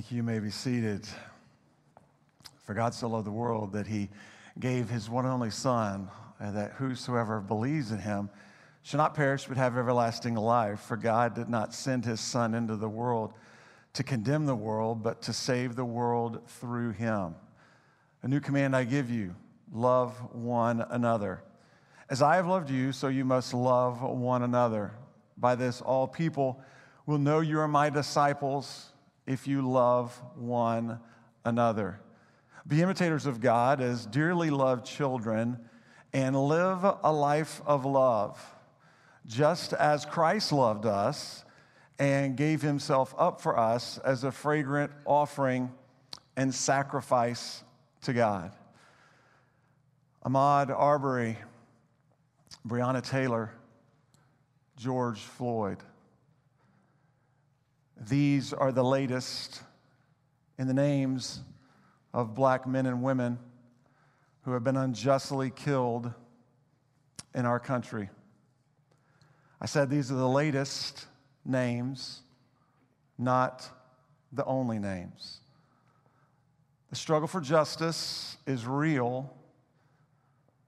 Thank you. You may be seated. For God so loved the world that he gave his one and only Son, and that whosoever believes in him shall not perish but have everlasting life. For God did not send his Son into the world to condemn the world, but to save the world through him. A new command I give you love one another. As I have loved you, so you must love one another. By this, all people will know you are my disciples if you love one another. Be imitators of God as dearly loved children and live a life of love, just as Christ loved us and gave himself up for us as a fragrant offering and sacrifice to God. Ahmaud Arbery, Breonna Taylor, George Floyd. These are the latest in the names of black men and women who have been unjustly killed in our country. I said these are the latest names, not the only names. The struggle for justice is real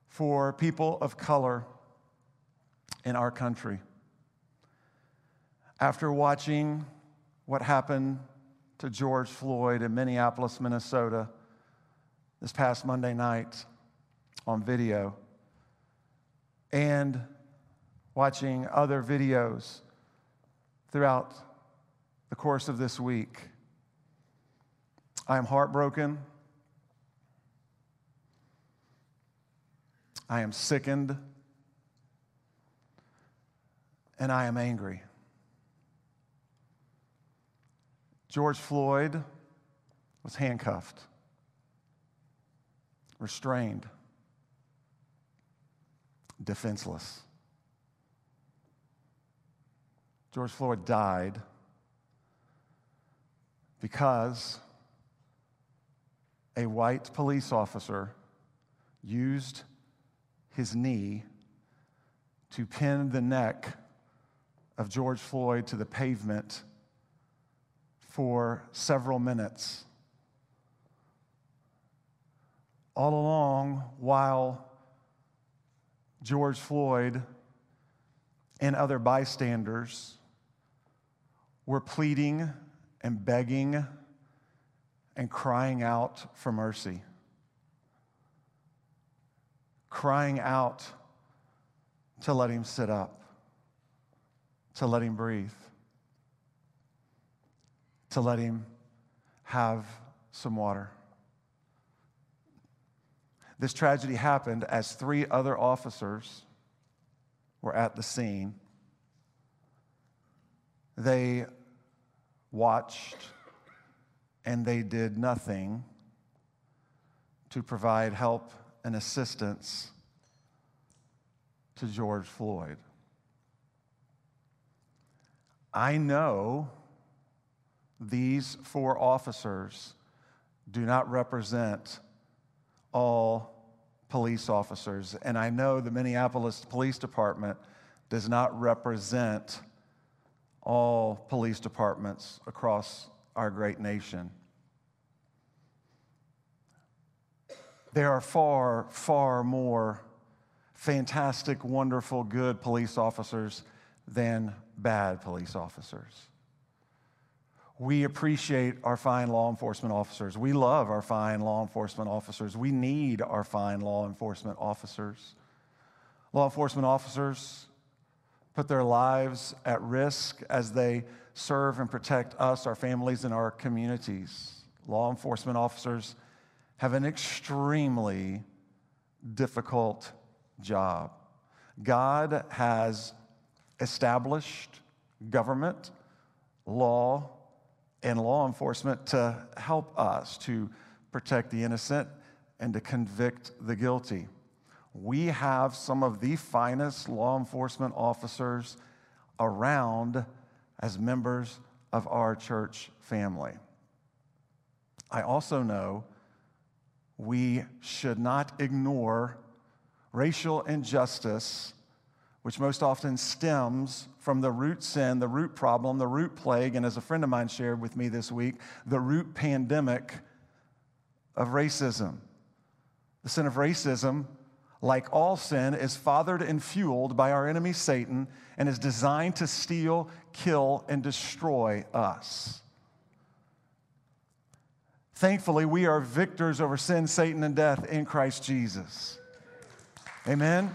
for people of color in our country. After watching what happened to George Floyd in Minneapolis, Minnesota, this past Monday night on video, and watching other videos throughout the course of this week. I am heartbroken. I am sickened. And I am angry. George Floyd was handcuffed, restrained, defenseless. George Floyd died because a white police officer used his knee to pin the neck of George Floyd to the pavement for several minutes. All along, while George Floyd and other bystanders were pleading and begging and crying out for mercy, crying out to let him sit up, to let him breathe to let him have some water. This tragedy happened as three other officers were at the scene. They watched and they did nothing to provide help and assistance to George Floyd. I know these four officers do not represent all police officers. And I know the Minneapolis Police Department does not represent all police departments across our great nation. There are far, far more fantastic, wonderful, good police officers than bad police officers we appreciate our fine law enforcement officers. We love our fine law enforcement officers. We need our fine law enforcement officers. Law enforcement officers put their lives at risk as they serve and protect us, our families, and our communities. Law enforcement officers have an extremely difficult job. God has established government, law, and law enforcement to help us to protect the innocent and to convict the guilty. We have some of the finest law enforcement officers around as members of our church family. I also know we should not ignore racial injustice which most often stems from the root sin, the root problem, the root plague, and as a friend of mine shared with me this week, the root pandemic of racism. The sin of racism, like all sin, is fathered and fueled by our enemy Satan and is designed to steal, kill, and destroy us. Thankfully, we are victors over sin, Satan, and death in Christ Jesus. Amen.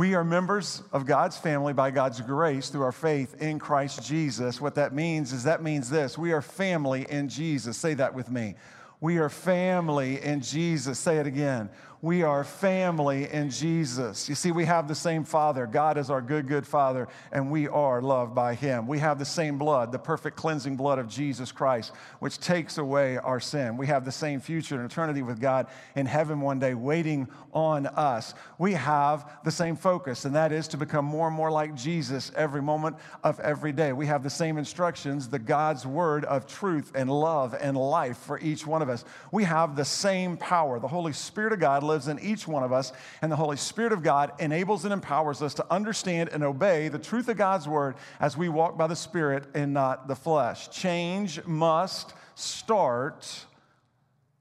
We are members of God's family by God's grace through our faith in Christ Jesus. What that means is that means this we are family in Jesus. Say that with me. We are family in Jesus. Say it again. We are family in Jesus. You see, we have the same Father. God is our good, good Father, and we are loved by Him. We have the same blood, the perfect cleansing blood of Jesus Christ, which takes away our sin. We have the same future and eternity with God in heaven one day waiting on us. We have the same focus, and that is to become more and more like Jesus every moment of every day. We have the same instructions, the God's word of truth and love and life for each one of us. We have the same power. The Holy Spirit of God lives in each one of us, and the Holy Spirit of God enables and empowers us to understand and obey the truth of God's word as we walk by the Spirit and not the flesh. Change must start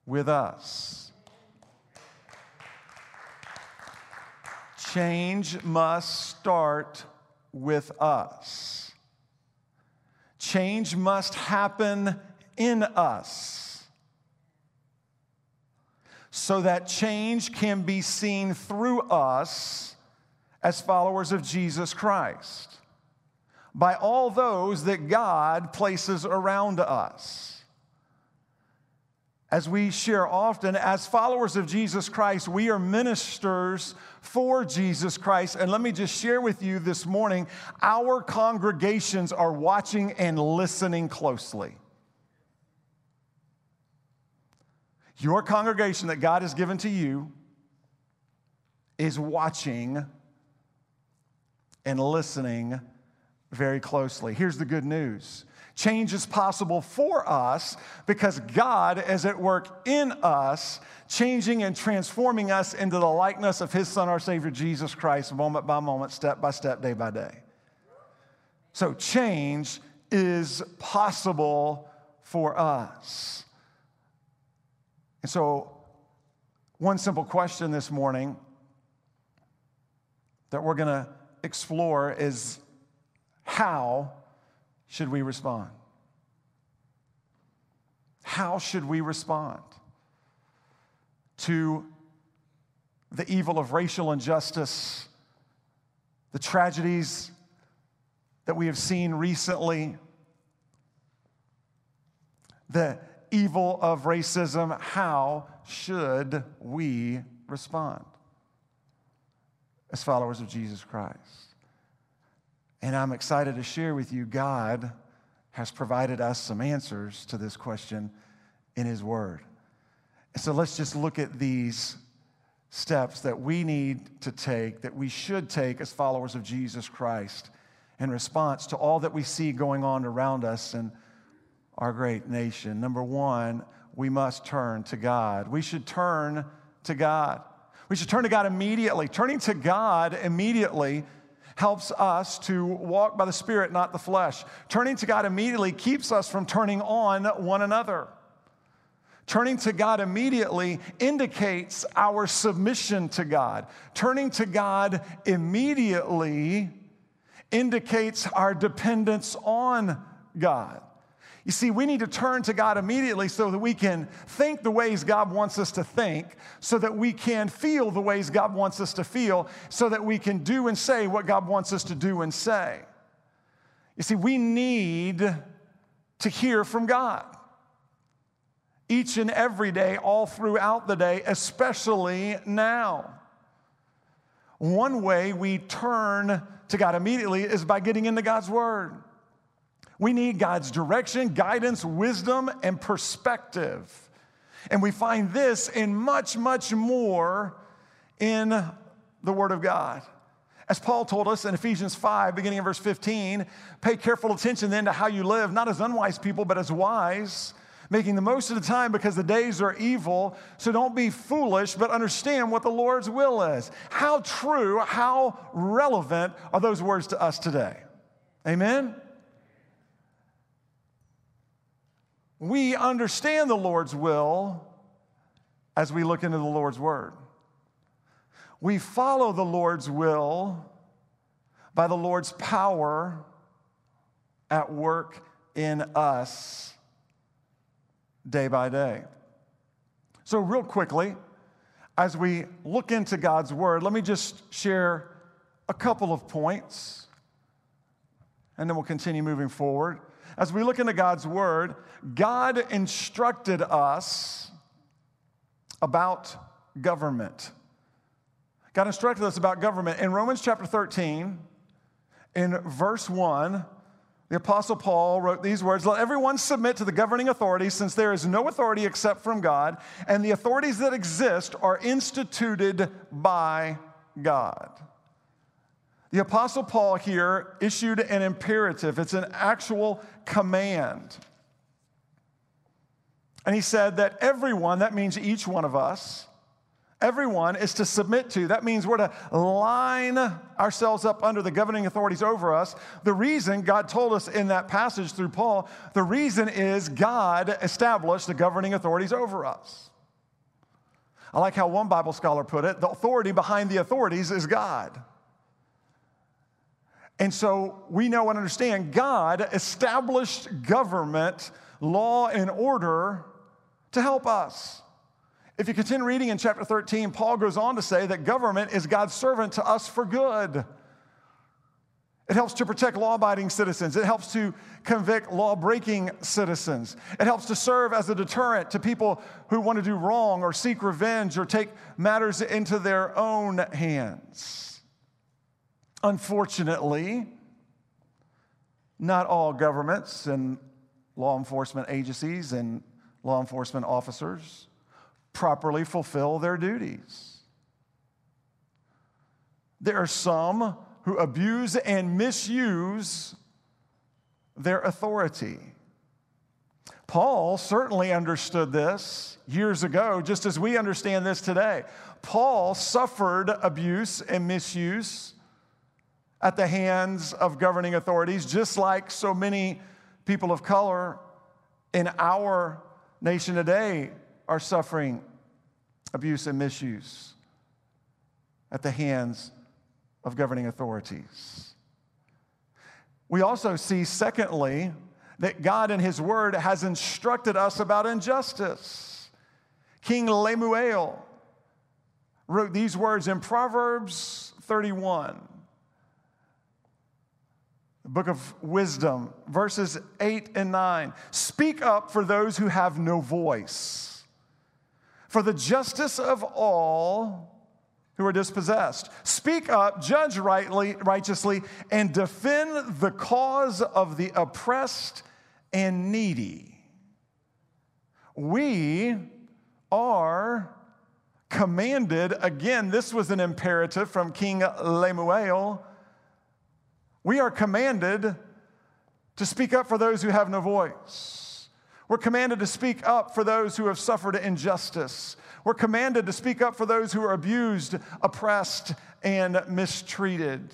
with us. Change must start with us. Change must happen in us so that change can be seen through us as followers of Jesus Christ by all those that God places around us. As we share often, as followers of Jesus Christ, we are ministers for Jesus Christ. And let me just share with you this morning our congregations are watching and listening closely. Your congregation that God has given to you is watching and listening very closely. Here's the good news change is possible for us because God is at work in us, changing and transforming us into the likeness of His Son, our Savior, Jesus Christ, moment by moment, step by step, day by day. So, change is possible for us. And so, one simple question this morning that we're going to explore is how should we respond? How should we respond to the evil of racial injustice, the tragedies that we have seen recently, the evil of racism, how should we respond as followers of Jesus Christ? And I'm excited to share with you, God has provided us some answers to this question in His Word. so let's just look at these steps that we need to take, that we should take as followers of Jesus Christ in response to all that we see going on around us and our great nation. Number one, we must turn to God. We should turn to God. We should turn to God immediately. Turning to God immediately helps us to walk by the Spirit, not the flesh. Turning to God immediately keeps us from turning on one another. Turning to God immediately indicates our submission to God. Turning to God immediately indicates our dependence on God. You see, we need to turn to God immediately so that we can think the ways God wants us to think, so that we can feel the ways God wants us to feel, so that we can do and say what God wants us to do and say. You see, we need to hear from God each and every day, all throughout the day, especially now. One way we turn to God immediately is by getting into God's Word. We need God's direction, guidance, wisdom, and perspective. And we find this in much, much more in the Word of God. As Paul told us in Ephesians 5, beginning in verse 15, pay careful attention then to how you live, not as unwise people, but as wise making the most of the time because the days are evil. So don't be foolish, but understand what the Lord's will is. How true, how relevant are those words to us today? Amen? We understand the Lord's will as we look into the Lord's word. We follow the Lord's will by the Lord's power at work in us day by day. So, real quickly, as we look into God's Word, let me just share a couple of points and then we'll continue moving forward. As we look into God's Word, God instructed us about government. God instructed us about government. In Romans chapter 13, in verse 1, the Apostle Paul wrote these words Let everyone submit to the governing authorities, since there is no authority except from God, and the authorities that exist are instituted by God. The Apostle Paul here issued an imperative, it's an actual command. And he said that everyone, that means each one of us, everyone is to submit to. That means we're to line ourselves up under the governing authorities over us. The reason God told us in that passage through Paul, the reason is God established the governing authorities over us. I like how one Bible scholar put it the authority behind the authorities is God. And so we know and understand God established government, law, and order to help us. If you continue reading in chapter 13, Paul goes on to say that government is God's servant to us for good. It helps to protect law abiding citizens. It helps to convict law breaking citizens. It helps to serve as a deterrent to people who want to do wrong or seek revenge or take matters into their own hands. Unfortunately, not all governments and law enforcement agencies and law enforcement officers properly fulfill their duties. There are some who abuse and misuse their authority. Paul certainly understood this years ago, just as we understand this today. Paul suffered abuse and misuse at the hands of governing authorities, just like so many people of color in our nation today are suffering abuse and misuse at the hands of governing authorities. We also see, secondly, that God in His Word has instructed us about injustice. King Lemuel wrote these words in Proverbs 31, the book of wisdom, verses 8 and 9. Speak up for those who have no voice for the justice of all who are dispossessed. Speak up, judge rightly, righteously, and defend the cause of the oppressed and needy. We are commanded, again, this was an imperative from King Lemuel. We are commanded to speak up for those who have no voice. We're commanded to speak up for those who have suffered injustice. We're commanded to speak up for those who are abused, oppressed, and mistreated.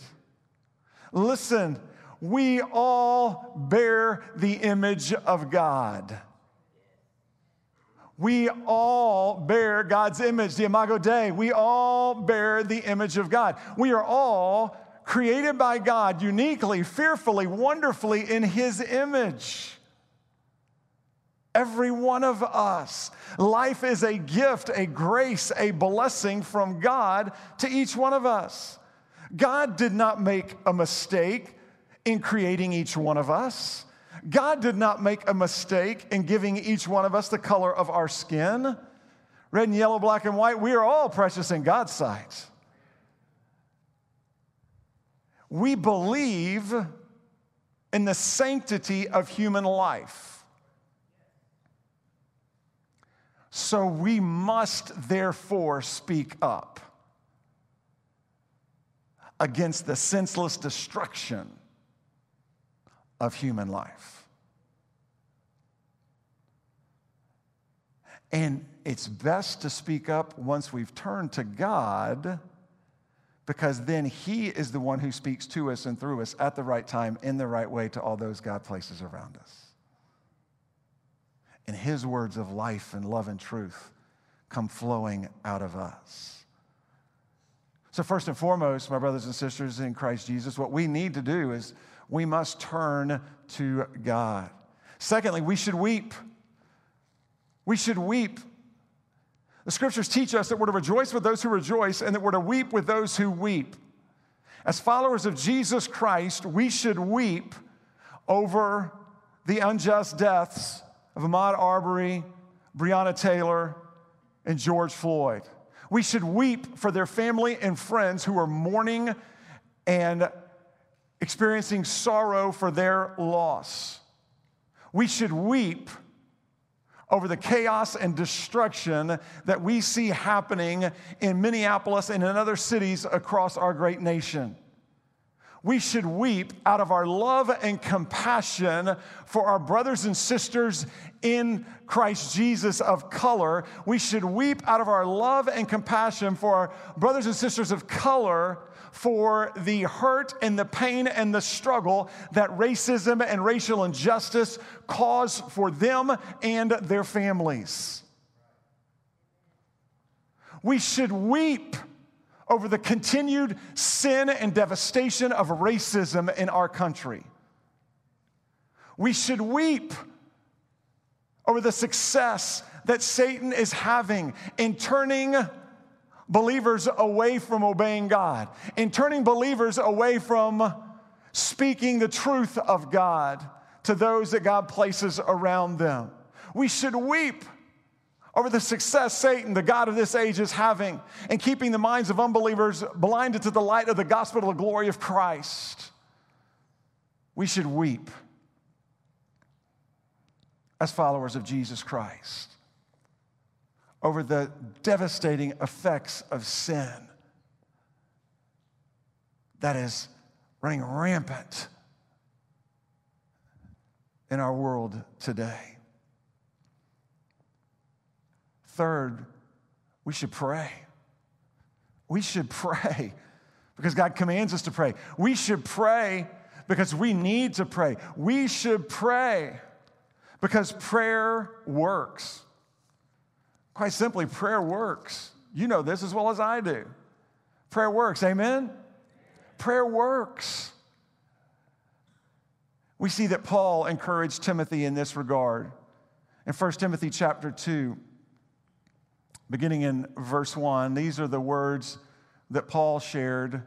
Listen, we all bear the image of God. We all bear God's image, the Imago Dei. We all bear the image of God. We are all created by God uniquely, fearfully, wonderfully in His image every one of us. Life is a gift, a grace, a blessing from God to each one of us. God did not make a mistake in creating each one of us. God did not make a mistake in giving each one of us the color of our skin. Red and yellow, black and white, we are all precious in God's sight. We believe in the sanctity of human life. So we must therefore speak up against the senseless destruction of human life. And it's best to speak up once we've turned to God because then He is the one who speaks to us and through us at the right time, in the right way to all those God places around us. And His words of life and love and truth come flowing out of us. So, first and foremost, my brothers and sisters in Christ Jesus, what we need to do is we must turn to God. Secondly, we should weep. We should weep. The scriptures teach us that we're to rejoice with those who rejoice and that we're to weep with those who weep. As followers of Jesus Christ, we should weep over the unjust deaths of Ahmaud Arbery, Breonna Taylor, and George Floyd. We should weep for their family and friends who are mourning and experiencing sorrow for their loss. We should weep over the chaos and destruction that we see happening in Minneapolis and in other cities across our great nation we should weep out of our love and compassion for our brothers and sisters in Christ Jesus of color. We should weep out of our love and compassion for our brothers and sisters of color for the hurt and the pain and the struggle that racism and racial injustice cause for them and their families. We should weep over the continued sin and devastation of racism in our country. We should weep over the success that Satan is having in turning believers away from obeying God, in turning believers away from speaking the truth of God to those that God places around them. We should weep over the success Satan, the God of this age, is having and keeping the minds of unbelievers blinded to the light of the gospel of the glory of Christ. We should weep as followers of Jesus Christ over the devastating effects of sin that is running rampant in our world today. Third, we should pray. We should pray because God commands us to pray. We should pray because we need to pray. We should pray because prayer works. Quite simply, prayer works. You know this as well as I do. Prayer works. Amen? Prayer works. We see that Paul encouraged Timothy in this regard. In 1 Timothy chapter 2, beginning in verse 1. These are the words that Paul shared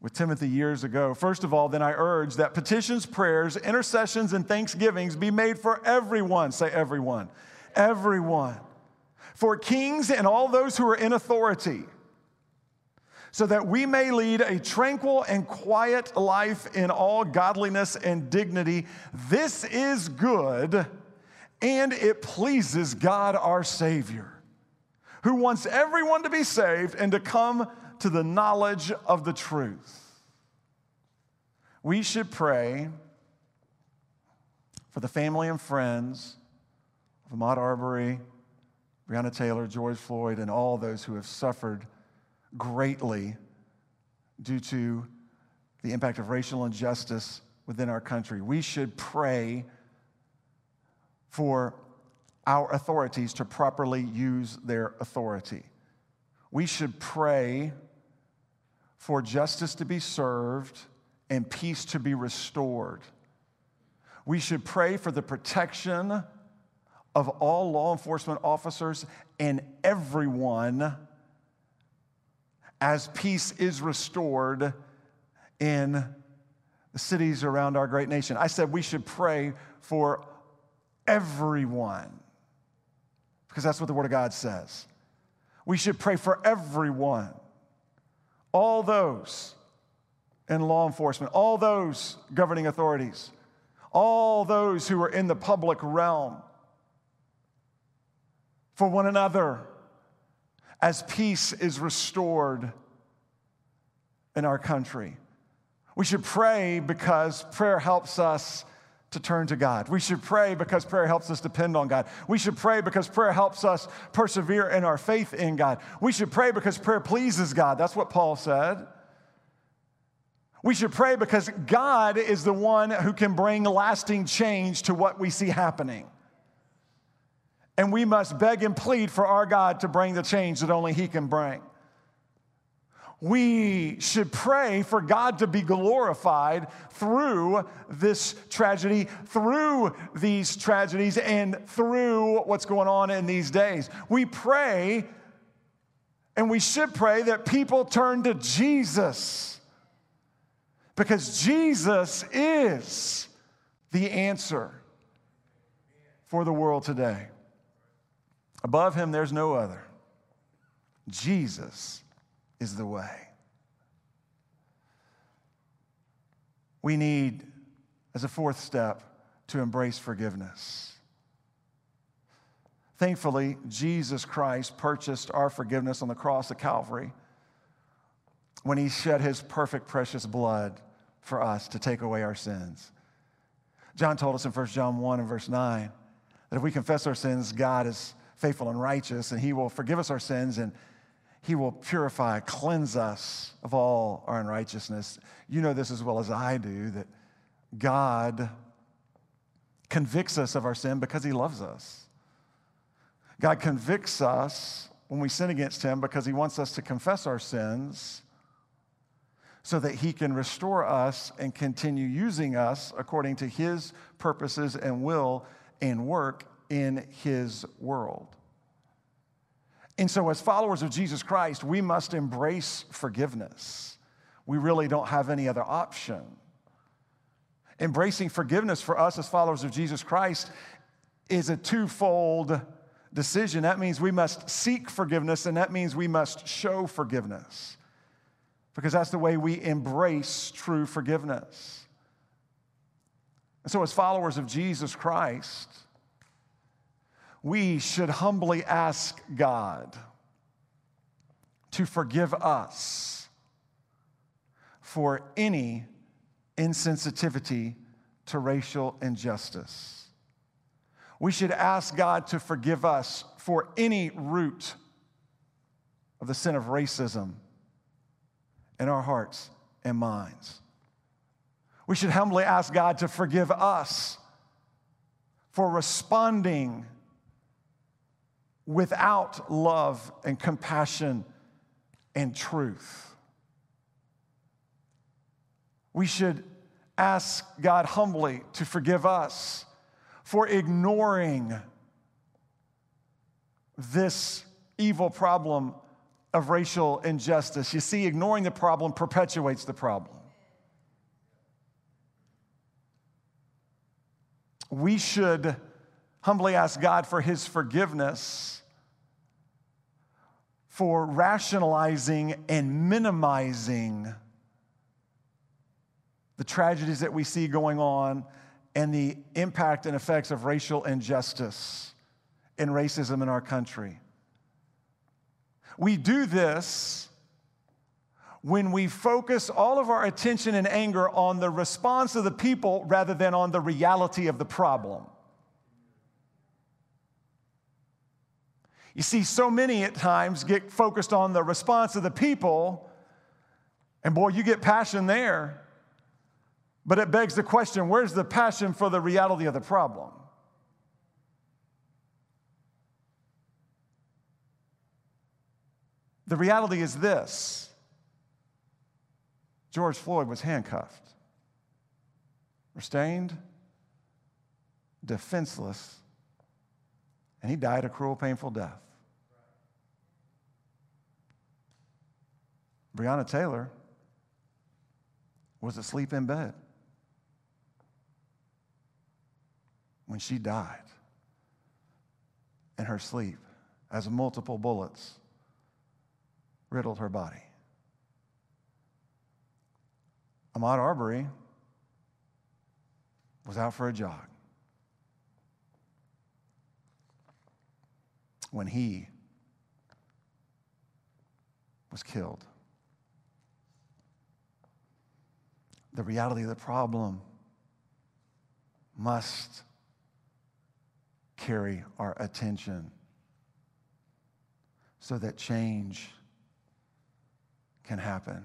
with Timothy years ago. First of all, then I urge that petitions, prayers, intercessions, and thanksgivings be made for everyone. Say everyone. Everyone. For kings and all those who are in authority, so that we may lead a tranquil and quiet life in all godliness and dignity. This is good, and it pleases God our Savior who wants everyone to be saved and to come to the knowledge of the truth. We should pray for the family and friends of Ahmaud Arbery, Breonna Taylor, George Floyd, and all those who have suffered greatly due to the impact of racial injustice within our country. We should pray for our authorities to properly use their authority. We should pray for justice to be served and peace to be restored. We should pray for the protection of all law enforcement officers and everyone as peace is restored in the cities around our great nation. I said we should pray for everyone because that's what the Word of God says. We should pray for everyone, all those in law enforcement, all those governing authorities, all those who are in the public realm, for one another as peace is restored in our country. We should pray because prayer helps us to turn to God. We should pray because prayer helps us depend on God. We should pray because prayer helps us persevere in our faith in God. We should pray because prayer pleases God. That's what Paul said. We should pray because God is the one who can bring lasting change to what we see happening. And we must beg and plead for our God to bring the change that only He can bring we should pray for God to be glorified through this tragedy, through these tragedies, and through what's going on in these days. We pray, and we should pray that people turn to Jesus because Jesus is the answer for the world today. Above him, there's no other. Jesus is the way. We need, as a fourth step, to embrace forgiveness. Thankfully, Jesus Christ purchased our forgiveness on the cross of Calvary when he shed his perfect, precious blood for us to take away our sins. John told us in 1 John 1 and verse 9 that if we confess our sins, God is faithful and righteous, and he will forgive us our sins and he will purify, cleanse us of all our unrighteousness. You know this as well as I do that God convicts us of our sin because He loves us. God convicts us when we sin against Him because He wants us to confess our sins so that He can restore us and continue using us according to His purposes and will and work in His world. And so, as followers of Jesus Christ, we must embrace forgiveness. We really don't have any other option. Embracing forgiveness for us as followers of Jesus Christ is a twofold decision. That means we must seek forgiveness, and that means we must show forgiveness because that's the way we embrace true forgiveness. And so, as followers of Jesus Christ, we should humbly ask God to forgive us for any insensitivity to racial injustice. We should ask God to forgive us for any root of the sin of racism in our hearts and minds. We should humbly ask God to forgive us for responding without love and compassion and truth. We should ask God humbly to forgive us for ignoring this evil problem of racial injustice. You see, ignoring the problem perpetuates the problem. We should humbly ask God for his forgiveness for rationalizing and minimizing the tragedies that we see going on and the impact and effects of racial injustice and racism in our country. We do this when we focus all of our attention and anger on the response of the people rather than on the reality of the problem. You see, so many at times get focused on the response of the people, and boy, you get passion there. But it begs the question where's the passion for the reality of the problem? The reality is this George Floyd was handcuffed, restrained, defenseless, and he died a cruel, painful death. Breonna Taylor was asleep in bed when she died in her sleep as multiple bullets riddled her body. Ahmaud Arbery was out for a jog when he was killed. The reality of the problem must carry our attention so that change can happen.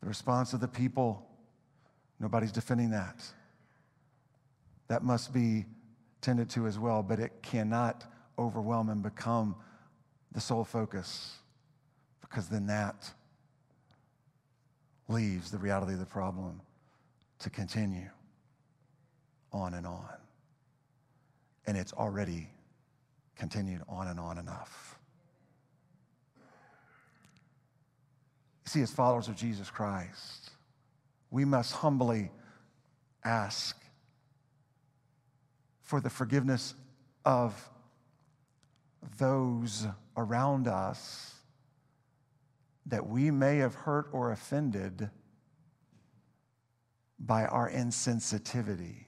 The response of the people, nobody's defending that. That must be tended to as well, but it cannot overwhelm and become the sole focus because then that leaves the reality of the problem to continue on and on. And it's already continued on and on enough. See, as followers of Jesus Christ, we must humbly ask for the forgiveness of those around us that we may have hurt or offended by our insensitivity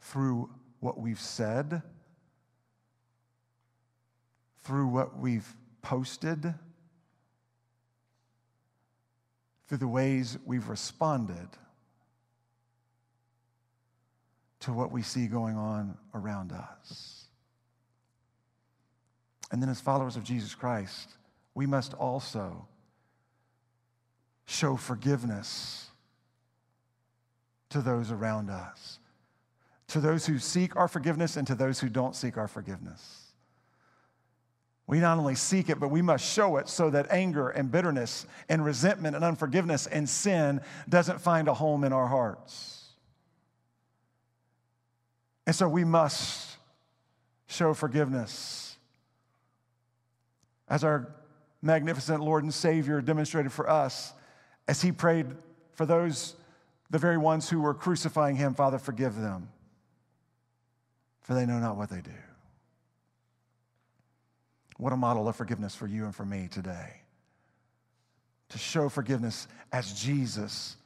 through what we've said, through what we've posted through the ways we've responded to what we see going on around us. And then, as followers of Jesus Christ, we must also show forgiveness to those around us, to those who seek our forgiveness and to those who don't seek our forgiveness. We not only seek it, but we must show it so that anger and bitterness and resentment and unforgiveness and sin doesn't find a home in our hearts. And so we must show forgiveness. As our magnificent Lord and Savior demonstrated for us, as He prayed for those, the very ones who were crucifying Him, Father, forgive them, for they know not what they do. What a model of forgiveness for you and for me today. To show forgiveness as Jesus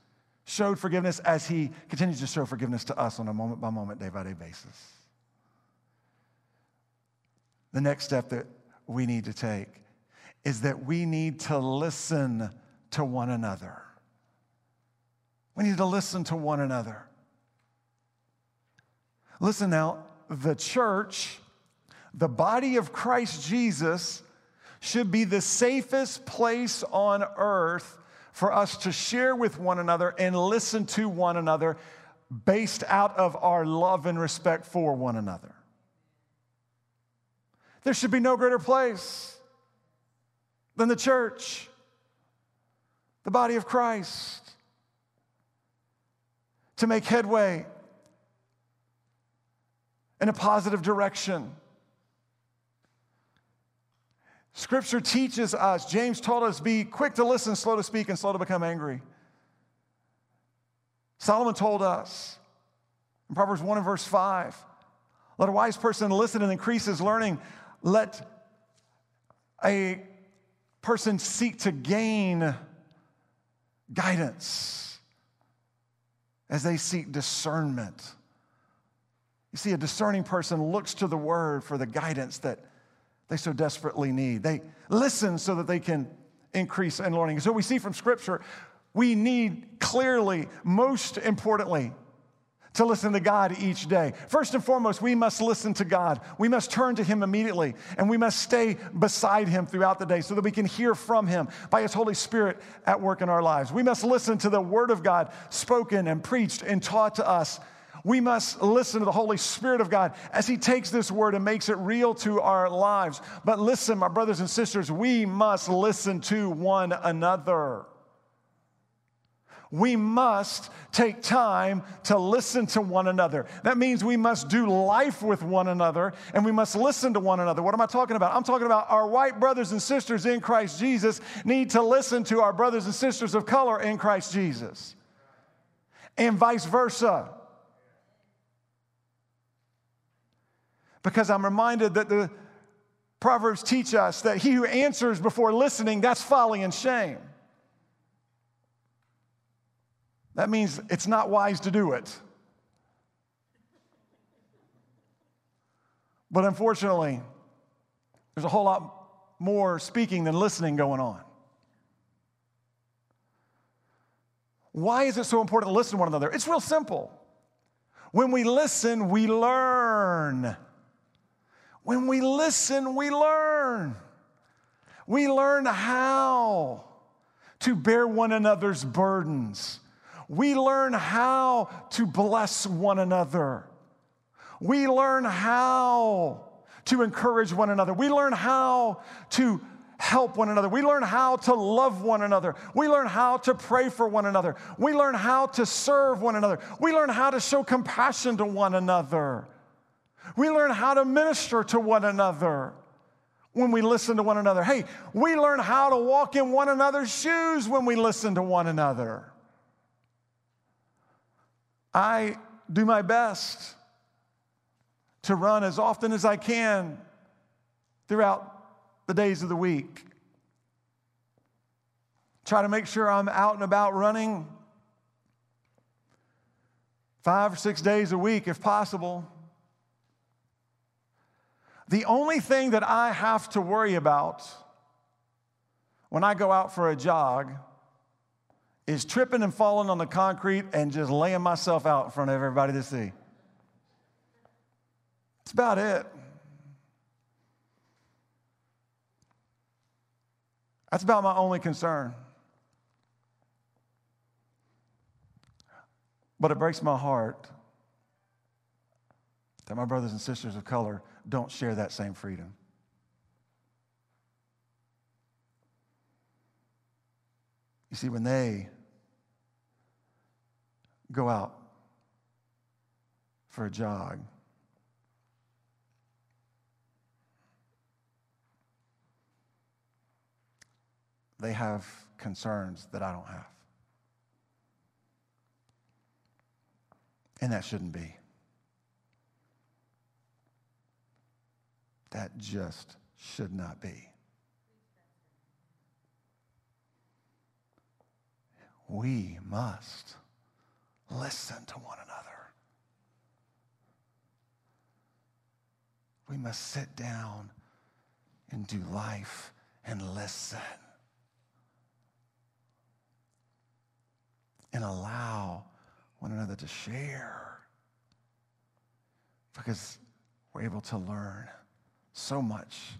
showed forgiveness as he continues to show forgiveness to us on a moment by moment, day by day basis. The next step that we need to take is that we need to listen to one another. We need to listen to one another. Listen now, the church the body of Christ Jesus should be the safest place on earth for us to share with one another and listen to one another based out of our love and respect for one another. There should be no greater place than the church, the body of Christ, to make headway in a positive direction Scripture teaches us, James told us, be quick to listen, slow to speak, and slow to become angry. Solomon told us in Proverbs 1 and verse 5 let a wise person listen and increase his learning. Let a person seek to gain guidance as they seek discernment. You see, a discerning person looks to the word for the guidance that they so desperately need. They listen so that they can increase in learning. So we see from Scripture, we need clearly, most importantly, to listen to God each day. First and foremost, we must listen to God. We must turn to Him immediately, and we must stay beside Him throughout the day so that we can hear from Him by His Holy Spirit at work in our lives. We must listen to the Word of God spoken and preached and taught to us we must listen to the Holy Spirit of God as He takes this word and makes it real to our lives. But listen, my brothers and sisters, we must listen to one another. We must take time to listen to one another. That means we must do life with one another and we must listen to one another. What am I talking about? I'm talking about our white brothers and sisters in Christ Jesus need to listen to our brothers and sisters of color in Christ Jesus, and vice versa. because I'm reminded that the Proverbs teach us that he who answers before listening, that's folly and shame. That means it's not wise to do it. But unfortunately, there's a whole lot more speaking than listening going on. Why is it so important to listen to one another? It's real simple. When we listen, we learn. When we listen, we learn. We learn how to bear one another's burdens. We learn how to bless one another. We learn how to encourage one another. We learn how to help one another. We learn how to love one another. We learn how to pray for one another. We learn how to serve one another. We learn how to show compassion to one another. We learn how to minister to one another when we listen to one another. Hey, we learn how to walk in one another's shoes when we listen to one another. I do my best to run as often as I can throughout the days of the week. Try to make sure I'm out and about running five or six days a week if possible. The only thing that I have to worry about when I go out for a jog is tripping and falling on the concrete and just laying myself out in front of everybody to see. That's about it. That's about my only concern. But it breaks my heart that my brothers and sisters of color don't share that same freedom. You see, when they go out for a jog, they have concerns that I don't have. And that shouldn't be. That just should not be. We must listen to one another. We must sit down and do life and listen. and allow one another to share because we're able to learn so much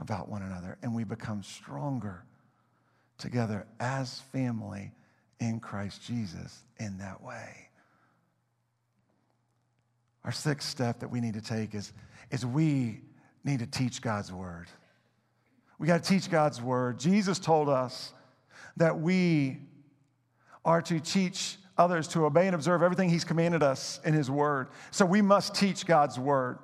about one another and we become stronger together as family in Christ Jesus in that way. Our sixth step that we need to take is, is we need to teach God's word. We got to teach God's word. Jesus told us that we are to teach others to obey and observe everything He's commanded us in His Word. So we must teach God's Word.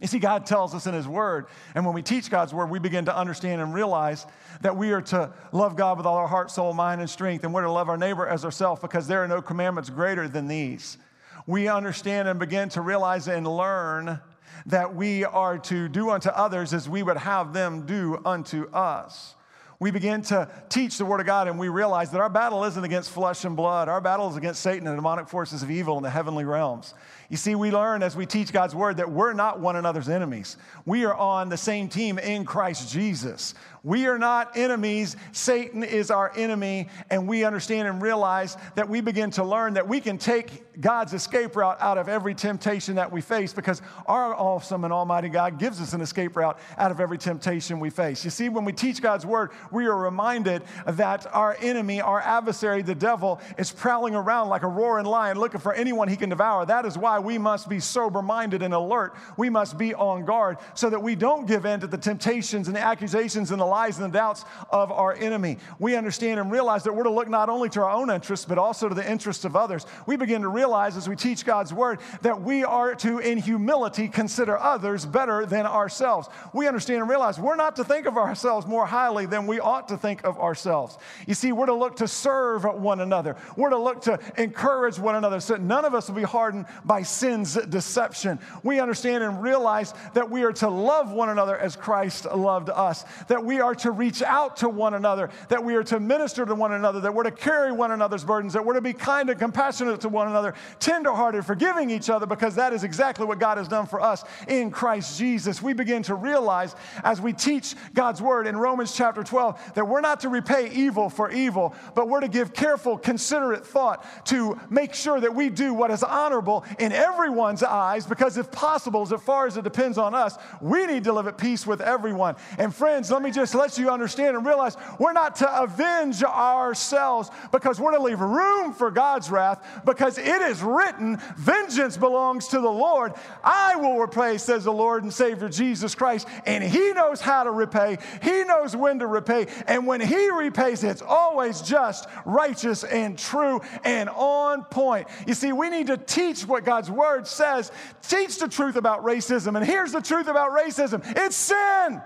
You see, God tells us in His Word, and when we teach God's Word, we begin to understand and realize that we are to love God with all our heart, soul, mind, and strength, and we're to love our neighbor as ourselves because there are no commandments greater than these. We understand and begin to realize and learn that we are to do unto others as we would have them do unto us we begin to teach the Word of God and we realize that our battle isn't against flesh and blood. Our battle is against Satan and the demonic forces of evil in the heavenly realms. You see, we learn as we teach God's Word that we're not one another's enemies. We are on the same team in Christ Jesus. We are not enemies. Satan is our enemy. And we understand and realize that we begin to learn that we can take God's escape route out of every temptation that we face because our awesome and almighty God gives us an escape route out of every temptation we face. You see, when we teach God's word, we are reminded that our enemy, our adversary, the devil, is prowling around like a roaring lion looking for anyone he can devour. That is why we must be sober minded and alert. We must be on guard so that we don't give in to the temptations and the accusations and the lies and the doubts of our enemy. We understand and realize that we're to look not only to our own interests, but also to the interests of others. We begin to realize as we teach God's word that we are to, in humility, consider others better than ourselves. We understand and realize we're not to think of ourselves more highly than we ought to think of ourselves. You see, we're to look to serve one another, we're to look to encourage one another so none of us will be hardened by sin's deception. We understand and realize that we are to love one another as Christ loved us, that we are to reach out to one another, that we are to minister to one another, that we're to carry one another's burdens, that we're to be kind and compassionate to one another, tenderhearted, forgiving each other, because that is exactly what God has done for us in Christ Jesus. We begin to realize as we teach God's word in Romans chapter 12 12 that we're not to repay evil for evil, but we're to give careful, considerate thought to make sure that we do what is honorable in everyone's eyes, because if possible, as far as it depends on us, we need to live at peace with everyone. And friends, let me just let you understand and realize we're not to avenge ourselves because we're to leave room for God's wrath, because it is written, vengeance belongs to the Lord. I will repay, says the Lord and Savior Jesus Christ, and He knows how to repay. He knows when to repay. And when He repays, it's always just, righteous, and true and on point. You see, we need to teach what God's Word says, teach the truth about racism. And here's the truth about racism it's sin.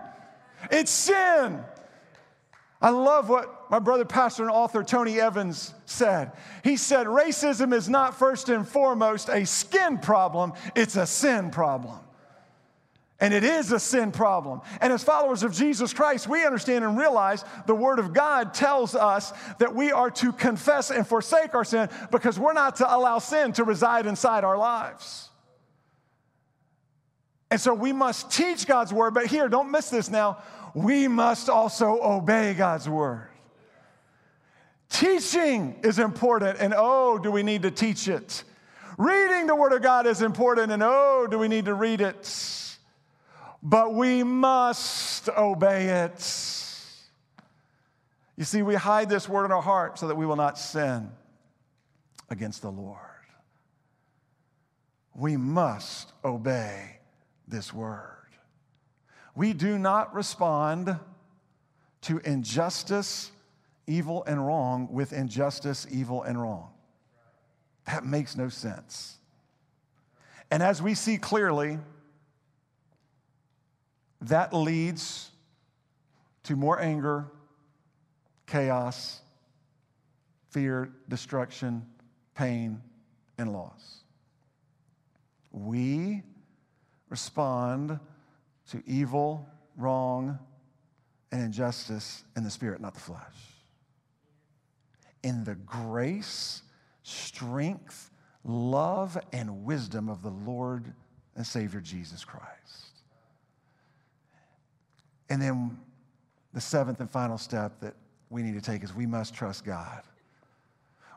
It's sin. I love what my brother, pastor, and author Tony Evans said. He said, Racism is not first and foremost a skin problem, it's a sin problem. And it is a sin problem. And as followers of Jesus Christ, we understand and realize the Word of God tells us that we are to confess and forsake our sin because we're not to allow sin to reside inside our lives. And so we must teach God's Word, but here, don't miss this now, we must also obey God's Word. Teaching is important, and oh, do we need to teach it. Reading the Word of God is important, and oh, do we need to read it but we must obey it. You see, we hide this word in our heart so that we will not sin against the Lord. We must obey this word. We do not respond to injustice, evil, and wrong with injustice, evil, and wrong. That makes no sense. And as we see clearly, that leads to more anger, chaos, fear, destruction, pain, and loss. We respond to evil, wrong, and injustice in the spirit, not the flesh. In the grace, strength, love, and wisdom of the Lord and Savior Jesus Christ. And then the seventh and final step that we need to take is we must trust God.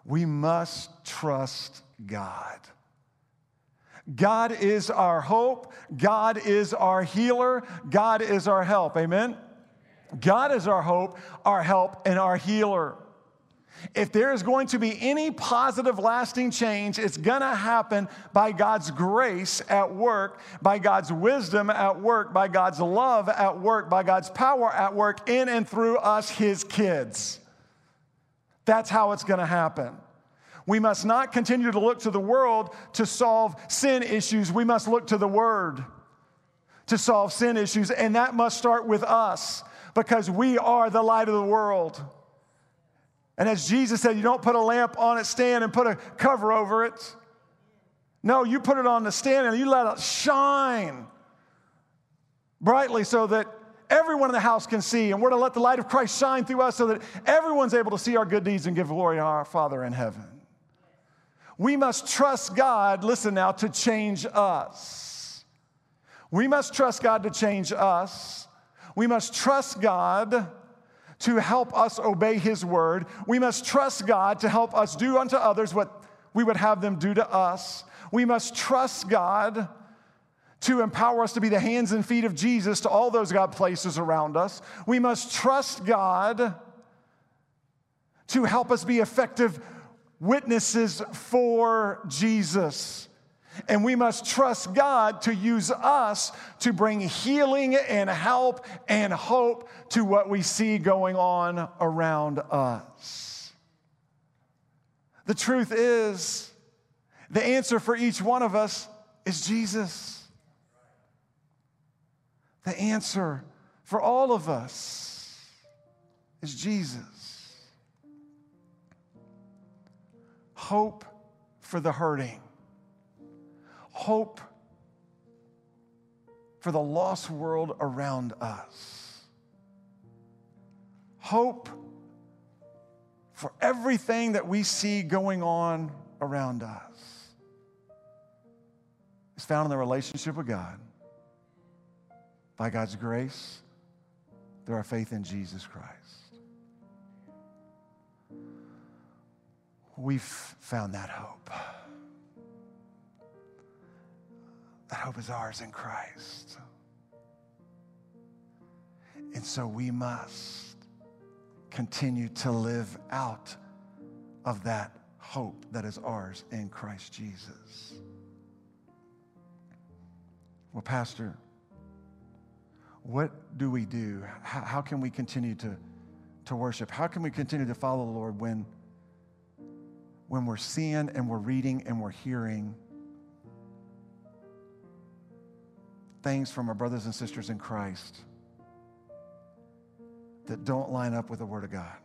We must trust God. God is our hope. God is our healer. God is our help. Amen? God is our hope, our help, and our healer. If there is going to be any positive, lasting change, it's going to happen by God's grace at work, by God's wisdom at work, by God's love at work, by God's power at work in and through us, His kids. That's how it's going to happen. We must not continue to look to the world to solve sin issues. We must look to the Word to solve sin issues, and that must start with us because we are the light of the world. And as Jesus said, you don't put a lamp on its stand and put a cover over it. No, you put it on the stand and you let it shine brightly so that everyone in the house can see. And we're to let the light of Christ shine through us so that everyone's able to see our good deeds and give glory to our Father in heaven. We must trust God, listen now, to change us. We must trust God to change us. We must trust God to help us obey His word. We must trust God to help us do unto others what we would have them do to us. We must trust God to empower us to be the hands and feet of Jesus to all those God places around us. We must trust God to help us be effective witnesses for Jesus. And we must trust God to use us to bring healing and help and hope to what we see going on around us. The truth is, the answer for each one of us is Jesus. The answer for all of us is Jesus. Hope for the hurting hope for the lost world around us, hope for everything that we see going on around us. is found in the relationship with God by God's grace, through our faith in Jesus Christ. We've found that hope. That hope is ours in Christ. And so we must continue to live out of that hope that is ours in Christ Jesus. Well, Pastor, what do we do? How, how, can we continue to, to worship? How can we continue to follow the Lord when, when we're seeing and we're reading and we're hearing things from our brothers and sisters in Christ that don't line up with the Word of God?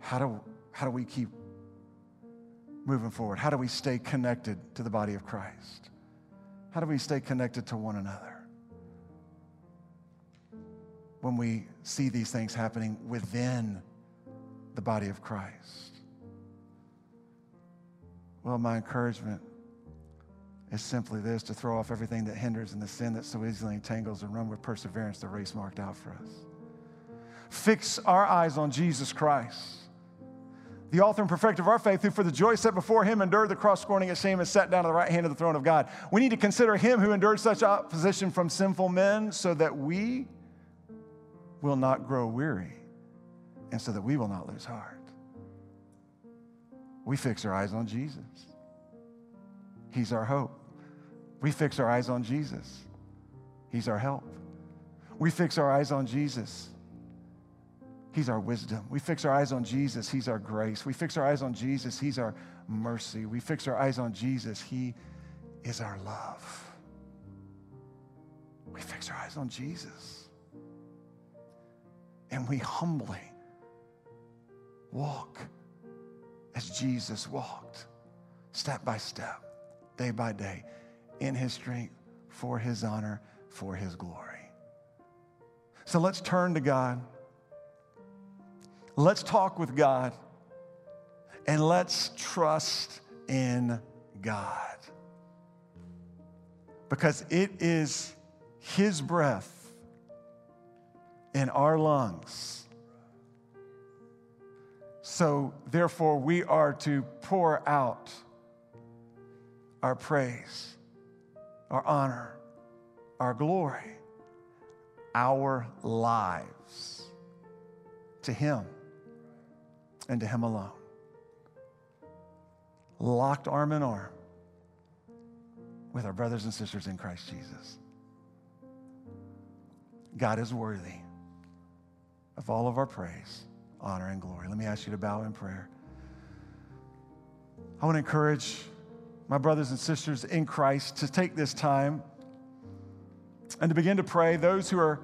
How do, how do we keep moving forward? How do we stay connected to the body of Christ? How do we stay connected to one another? When we see these things happening within the body of Christ. Well, my encouragement is simply this to throw off everything that hinders and the sin that so easily entangles and run with perseverance the race marked out for us. Fix our eyes on Jesus Christ the author and perfecter of our faith, who for the joy set before him endured the cross, scorning its shame, and sat down at the right hand of the throne of God. We need to consider him who endured such opposition from sinful men so that we will not grow weary and so that we will not lose heart. We fix our eyes on Jesus. He's our hope. We fix our eyes on Jesus. He's our help. We fix our eyes on Jesus. He's our wisdom. We fix our eyes on Jesus. He's our grace. We fix our eyes on Jesus. He's our mercy. We fix our eyes on Jesus. He is our love. We fix our eyes on Jesus. And we humbly walk as Jesus walked, step by step, day by day, in his strength, for his honor, for his glory. So let's turn to God. Let's talk with God and let's trust in God. Because it is His breath in our lungs. So, therefore, we are to pour out our praise, our honor, our glory, our lives to Him and to Him alone. Locked arm in arm with our brothers and sisters in Christ Jesus. God is worthy of all of our praise, honor, and glory. Let me ask you to bow in prayer. I want to encourage my brothers and sisters in Christ to take this time and to begin to pray. Those who are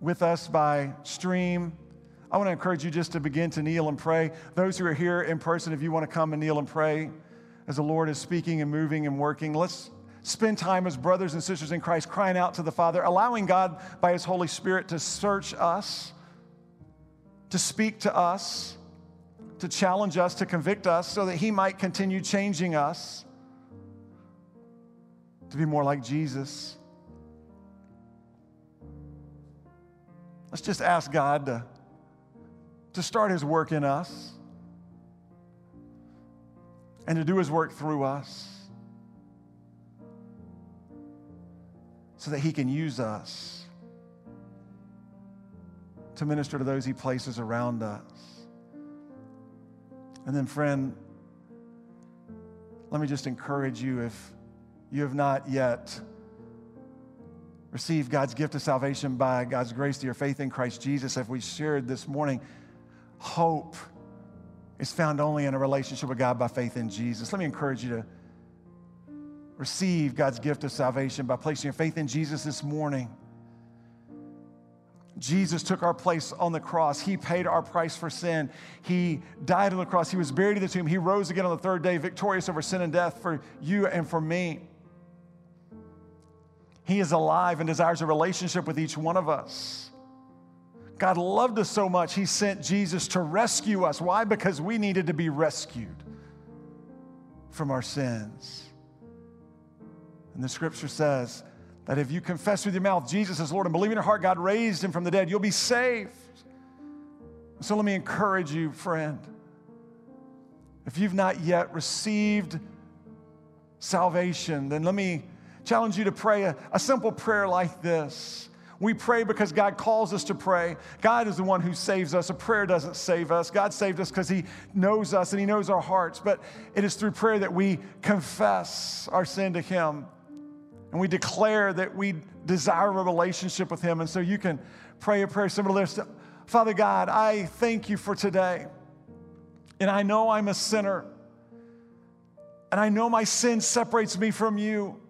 with us by stream, I want to encourage you just to begin to kneel and pray. Those who are here in person, if you want to come and kneel and pray as the Lord is speaking and moving and working, let's spend time as brothers and sisters in Christ crying out to the Father, allowing God by His Holy Spirit to search us, to speak to us, to challenge us, to convict us, so that He might continue changing us to be more like Jesus. Let's just ask God to to start his work in us and to do his work through us so that he can use us to minister to those he places around us. And then, friend, let me just encourage you if you have not yet received God's gift of salvation by God's grace to your faith in Christ Jesus, if we shared this morning hope is found only in a relationship with God by faith in Jesus. Let me encourage you to receive God's gift of salvation by placing your faith in Jesus this morning. Jesus took our place on the cross. He paid our price for sin. He died on the cross. He was buried in the tomb. He rose again on the third day, victorious over sin and death for you and for me. He is alive and desires a relationship with each one of us. God loved us so much, He sent Jesus to rescue us. Why? Because we needed to be rescued from our sins. And the scripture says that if you confess with your mouth Jesus is Lord and believe in your heart God raised him from the dead, you'll be saved. So let me encourage you, friend. If you've not yet received salvation, then let me challenge you to pray a, a simple prayer like this. We pray because God calls us to pray. God is the one who saves us. A prayer doesn't save us. God saved us because He knows us and He knows our hearts. But it is through prayer that we confess our sin to Him and we declare that we desire a relationship with Him. And so you can pray a prayer similar to this Father God, I thank you for today. And I know I'm a sinner. And I know my sin separates me from you.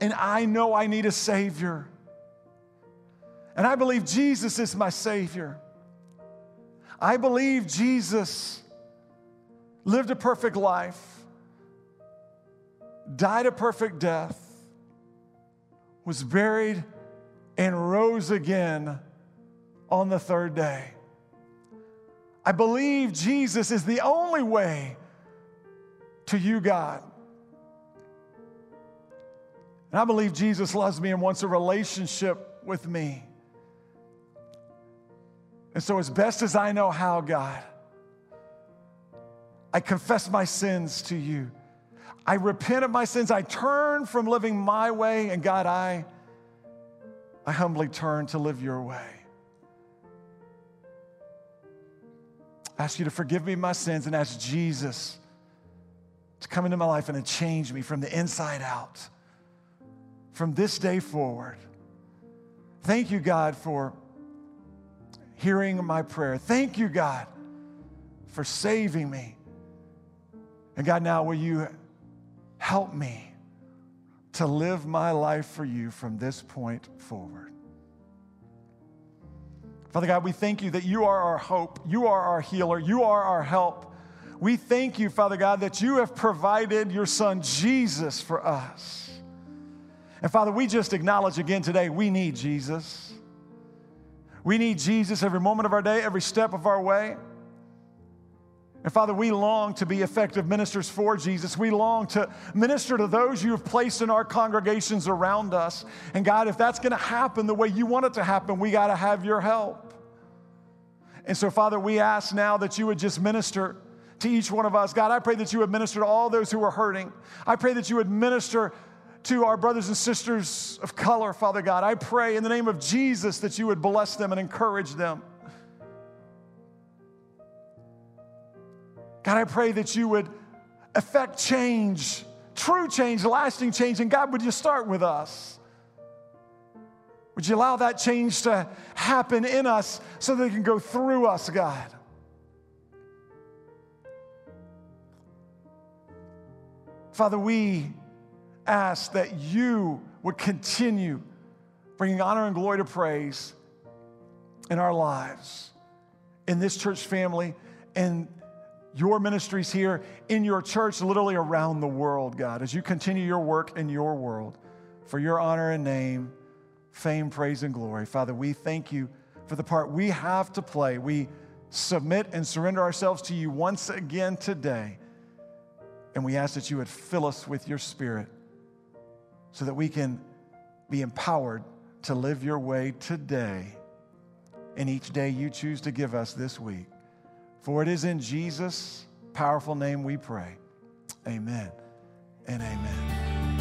And I know I need a Savior. And I believe Jesus is my Savior. I believe Jesus lived a perfect life, died a perfect death, was buried, and rose again on the third day. I believe Jesus is the only way to you, God. And I believe Jesus loves me and wants a relationship with me. And so, as best as I know how, God, I confess my sins to you. I repent of my sins. I turn from living my way. And God, I, I humbly turn to live your way. Ask you to forgive me my sins and ask Jesus to come into my life and to change me from the inside out from this day forward. Thank you, God, for hearing my prayer. Thank you, God, for saving me. And God, now will you help me to live my life for you from this point forward? Father God, we thank you that you are our hope, you are our healer, you are our help. We thank you, Father God, that you have provided your son Jesus for us. And Father, we just acknowledge again today we need Jesus. We need Jesus every moment of our day, every step of our way. And Father, we long to be effective ministers for Jesus. We long to minister to those you have placed in our congregations around us. And God, if that's going to happen the way you want it to happen, we got to have your help. And so, Father, we ask now that you would just minister to each one of us. God, I pray that you would minister to all those who are hurting. I pray that you would minister to our brothers and sisters of color, Father God. I pray in the name of Jesus that you would bless them and encourage them. God, I pray that you would affect change, true change, lasting change, and God, would you start with us? Would you allow that change to happen in us so that it can go through us, God? Father, we ask that you would continue bringing honor and glory to praise in our lives, in this church family, and your ministries here in your church, literally around the world, God, as you continue your work in your world for your honor and name, fame, praise, and glory. Father, we thank you for the part we have to play. We submit and surrender ourselves to you once again today. And we ask that you would fill us with your spirit so that we can be empowered to live your way today and each day you choose to give us this week. For it is in Jesus' powerful name we pray. Amen and amen.